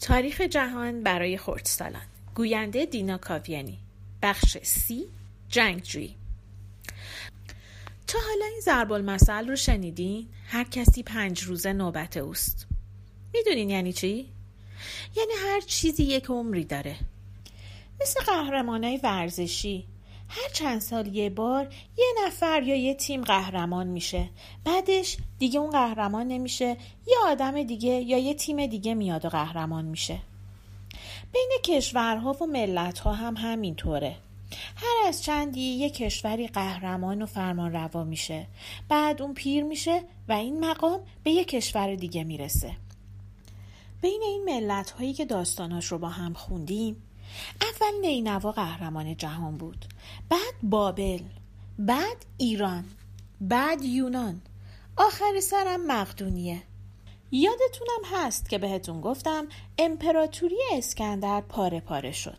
تاریخ جهان برای خردسالان. گوینده دینا کاویانی. بخش سی جنگجویی. تا حالا این ضرب المثل رو شنیدین؟ هر کسی پنج روزه نوبت اوست. می‌دونین یعنی چی؟ یعنی هر چیزی یک عمری داره. مثل قهرمانای ورزشی. هر چند سال یه بار یه نفر یا یه تیم قهرمان میشه. بعدش دیگه اون قهرمان نمیشه. یه آدم دیگه یا یه تیم دیگه میاد و قهرمان میشه. بین کشورها و ملتها هم همینطوره. هر از چندی یه کشوری قهرمان و فرمان روا میشه. بعد اون پیر میشه و این مقام به یه کشور دیگه می‌رسه. بین این ملت هایی که داستاناش رو با هم خوندیم اول نینوا قهرمان جهان بود بعد بابل بعد ایران بعد یونان آخر سرم مقدونیه. یادتونم هست که بهتون گفتم امپراتوری اسکندر پاره پاره شد.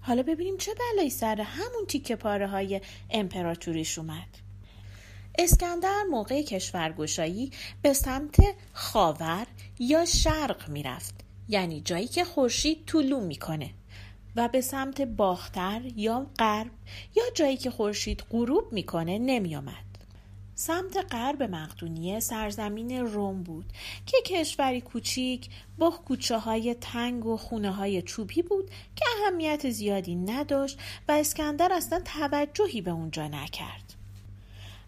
حالا ببینیم چه بلایی سر همون تیکه پاره های امپراتوریش اومد. اسکندر موقع کشورگشایی به سمت خاور یا شرق می‌رفت یعنی جایی که خورشید طلوع می‌کنه. و به سمت باختر یا غرب یا جایی که خورشید غروب می‌کنه نمیآمد. سمت غرب مقدونیه سرزمین روم بود که کشوری کوچیک با کوچه های تنگ و خونه های چوبی بود که اهمیت زیادی نداشت و اسکندر اصلا توجهی به اونجا نکرد.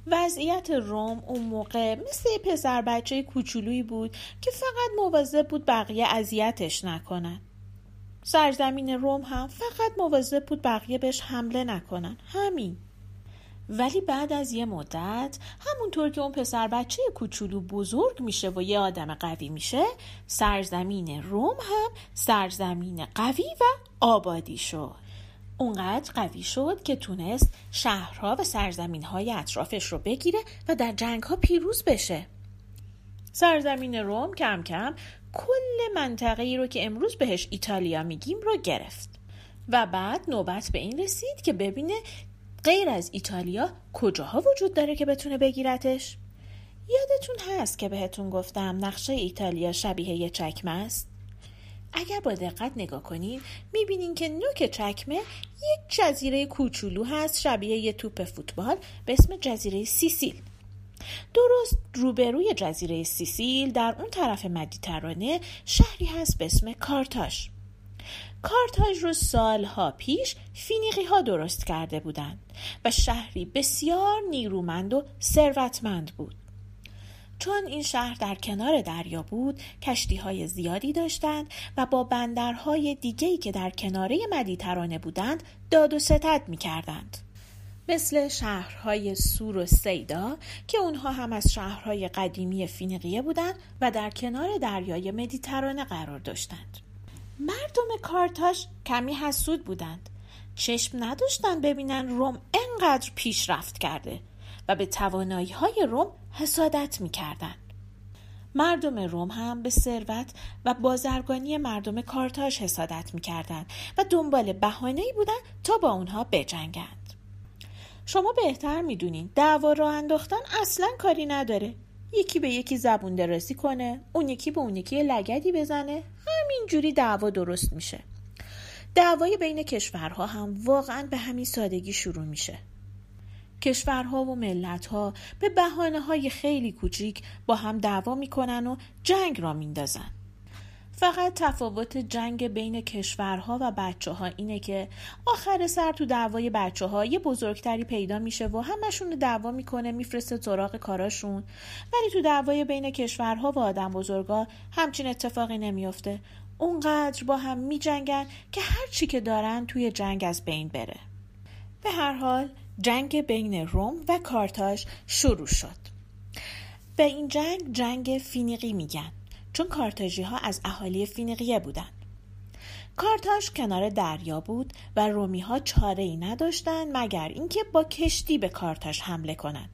وضعیت روم اون موقع مثل پسر بچه کوچولویی بود که فقط مواظب بود بقیه اذیتش نکنن. سرزمین روم هم فقط مواظب بود بقیه بهش حمله نکنن. همین. ولی بعد از یه مدت همونطور که اون پسر بچه کوچولو بزرگ میشه و یه آدم قوی میشه سرزمین روم هم سرزمین قوی و آبادی شد. اونقدر قوی شد که تونست شهرها و سرزمین های اطرافش رو بگیره و در جنگ ها پیروز بشه. سرزمین روم کم کم کل منطقه ای رو که امروز بهش ایتالیا میگیم رو گرفت. و بعد نوبت به این رسید که ببینه غیر از ایتالیا کجاها وجود داره که بتونه بگیرتش. یادتون هست که بهتون گفتم نقشه ایتالیا شبیه یه چکمه است؟ اگر با دقت نگاه کنین می‌بینین که نوک چکمه یک جزیره کوچولو هست شبیه یه توپ فوتبال به اسم جزیره سیسیل. درست روبروی جزیره سیسیل در اون طرف مدیترانه شهری هست به اسم کارتاش کارتاژ رو سالها پیش فینیقی ها درست کرده بودند و شهری بسیار نیرومند و ثروتمند بود چون این شهر در کنار دریا بود کشتی های زیادی داشتند و با بندرهای دیگهی که در کناره مدیترانه بودند داد و ستد می کردند. مثل شهرهای سور و سیدا که اونها هم از شهرهای قدیمی فینیقیه بودند و در کنار دریای مدیترانه قرار داشتند. مردم کارتاش کمی حسود بودند. چشم نداشتند ببینن روم انقدر پیشرفت کرده و به توانایی های روم حسادت می‌کردند. مردم روم هم به ثروت و بازرگانی مردم کارتاش حسادت می‌کردند و دنبال بهانه‌ای بودند تا با اونها بجنگند. شما بهتر می‌دونین. دعوا راه انداختن اصلا کاری نداره. یکی به یکی زبون درازی کنه اون یکی به اون یکی لگدی بزنه. همینجوری دعوا درست میشه. دعوای بین کشورها هم واقعا به همین سادگی شروع میشه. کشورها و ملتها به بحانه های خیلی کوچیک با هم دعوا می‌کنن و جنگ را میندازن. فقط تفاوت جنگ بین کشورها و بچه ها اینه که آخر سر تو دعوای بچه ها یه بزرگتری پیدا میشه و همشون رو دعوا می‌کنه میفرسته سراغ کاراشون. ولی تو دعوای بین کشورها و آدم بزرگا همچین اتفاقی نمیافته. اونقدر با هم میجنگن که هر چی که دارن توی جنگ از بین بره. به هر حال جنگ بین روم و کارتاژ شروع شد. به این جنگ جنگ فینیقی میگن. چون کارتاژی ها از اهالی فینیقیه بودند. کارتاژ کنار دریا بود و رومی ها چاره ای نداشتند مگر اینکه با کشتی به کارتاژ حمله کنند.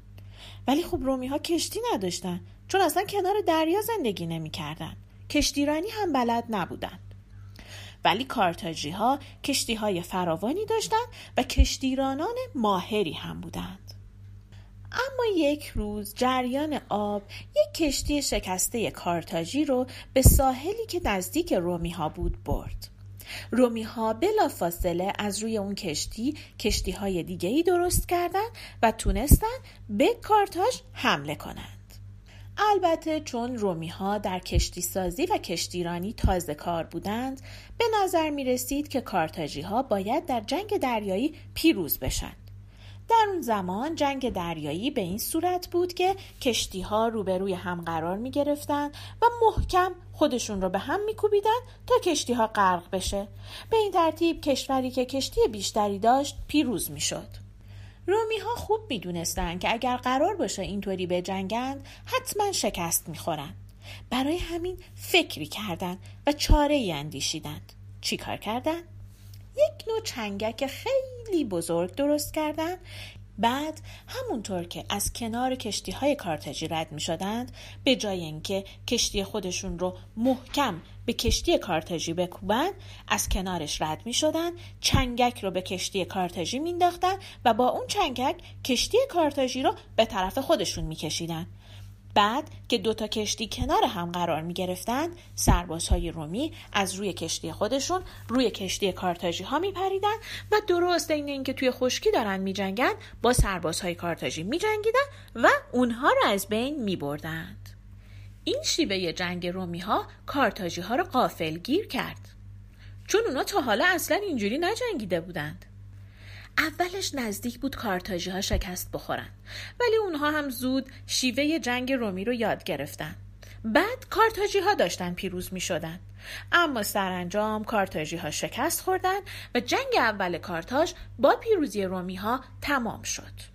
ولی خب رومی ها کشتی نداشتن چون اصلا کنار دریا زندگی نمی‌کردند. کشتیرانی هم بلد نبودند. ولی کارتاژی ها کشتی های فراوانی داشتند و کشتیرانان ماهری هم بودند. اما یک روز جریان آب یک کشتی شکسته کارتاژی رو به ساحلی که نزدیک رومی ها بود برد. رومی ها بلا فاصله از روی اون کشتی کشتی های دیگه ای درست کردند و تونستن به کارتاژ حمله کنند. البته چون رومی ها در کشتی سازی و کشتیرانی تازه کار بودند به نظر می رسید که کارتاژی ها باید در جنگ دریایی پیروز بشن. در اون زمان جنگ دریایی به این صورت بود که کشتی ها روبروی هم قرار می گرفتن و محکم خودشون رو به هم می کوبیدن تا کشتی ها غرق بشه به این ترتیب کشوری که کشتی بیشتری داشت پیروز می شد رومی ها خوب می دونستن که اگر قرار باشه اینطوری به جنگند حتما شکست می خورن. برای همین فکری کردند و چاره ای اندیشیدند چی کار کردن؟ یک نوع چنگک خیلی بزرگ درست کردن بعد همونطور که از کنار کشتی های کارتجی رد می شدند به جای اینکه کشتی خودشون رو محکم به کشتی کارتجی بکوبن از کنارش رد می شدن چنگک رو به کشتی کارتجی مینداختن و با اون چنگک کشتی کارتجی رو به طرف خودشون می کشیدن. بعد که دوتا کشتی کنار هم قرار می گرفتن سربازهای رومی از روی کشتی خودشون روی کشتی کارتاژی ها می پریدن و درست این اینکه توی خشکی دارن می جنگن با سربازهای کارتاژی می جنگیدن و اونها رو از بین می بردند. این شیوه جنگ رومی ها کارتاژی ها رو قافل گیر کرد چون اونا تا حالا اصلا اینجوری نجنگیده بودند. اولش نزدیک بود کارتاژی ها شکست بخورن. ولی اونها هم زود شیوه جنگ رومی رو یاد گرفتن. بعد کارتاژی ها داشتن پیروز می شدن. اما سرانجام کارتاژی ها شکست خوردن و جنگ اول کارتاژ با پیروزی رومی ها تمام شد.